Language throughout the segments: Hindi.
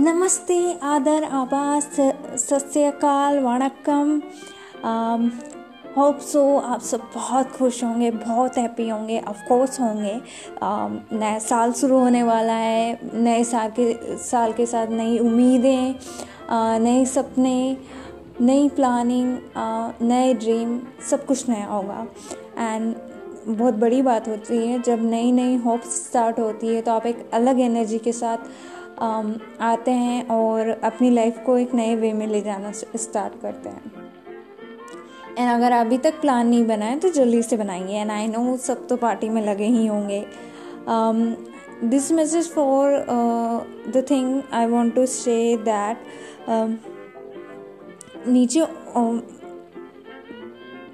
नमस्ते, आदर आवास सत्यकाल वणक्कम। होप सो आप सब बहुत खुश होंगे, बहुत हैप्पी होंगे ऑफ़ कोर्स होंगे। नया साल शुरू होने वाला है, नए साल के साल के साथ नई उम्मीदें नए सपने, नई प्लानिंग नए ड्रीम सब कुछ नया होगा। एंड बहुत बड़ी बात होती है, जब नई नई होप्स स्टार्ट होती है तो आप एक अलग एनर्जी के साथ आते हैं और अपनी लाइफ को एक नए वे में ले जाना स्टार्ट करते हैं। एंड अगर अभी तक प्लान नहीं बनाए तो जल्दी से बनाइए एंड आई नो सब तो पार्टी में लगे ही होंगे। This message for the thing I want to say that नीचे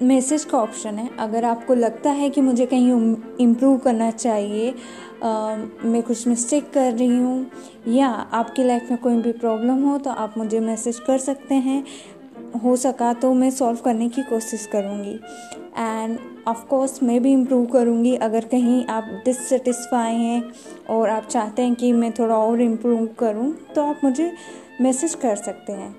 मैसेज का ऑप्शन है। अगर आपको लगता है कि मुझे कहीं इम्प्रूव करना चाहिए आ, मैं कुछ मिस्टेक कर रही हूँ या आपकी लाइफ में कोई भी प्रॉब्लम हो तो आप मुझे मैसेज कर सकते हैं। हो सका तो मैं सॉल्व करने की कोशिश करूँगी। एंड ऑफ़ कोर्स मैं भी इम्प्रूव करूँगी अगर कहीं आप डिससेटिस्फाई हैं और आप चाहते हैं कि मैं थोड़ा और इम्प्रूव करूँ तो आप मुझे मैसेज कर सकते हैं।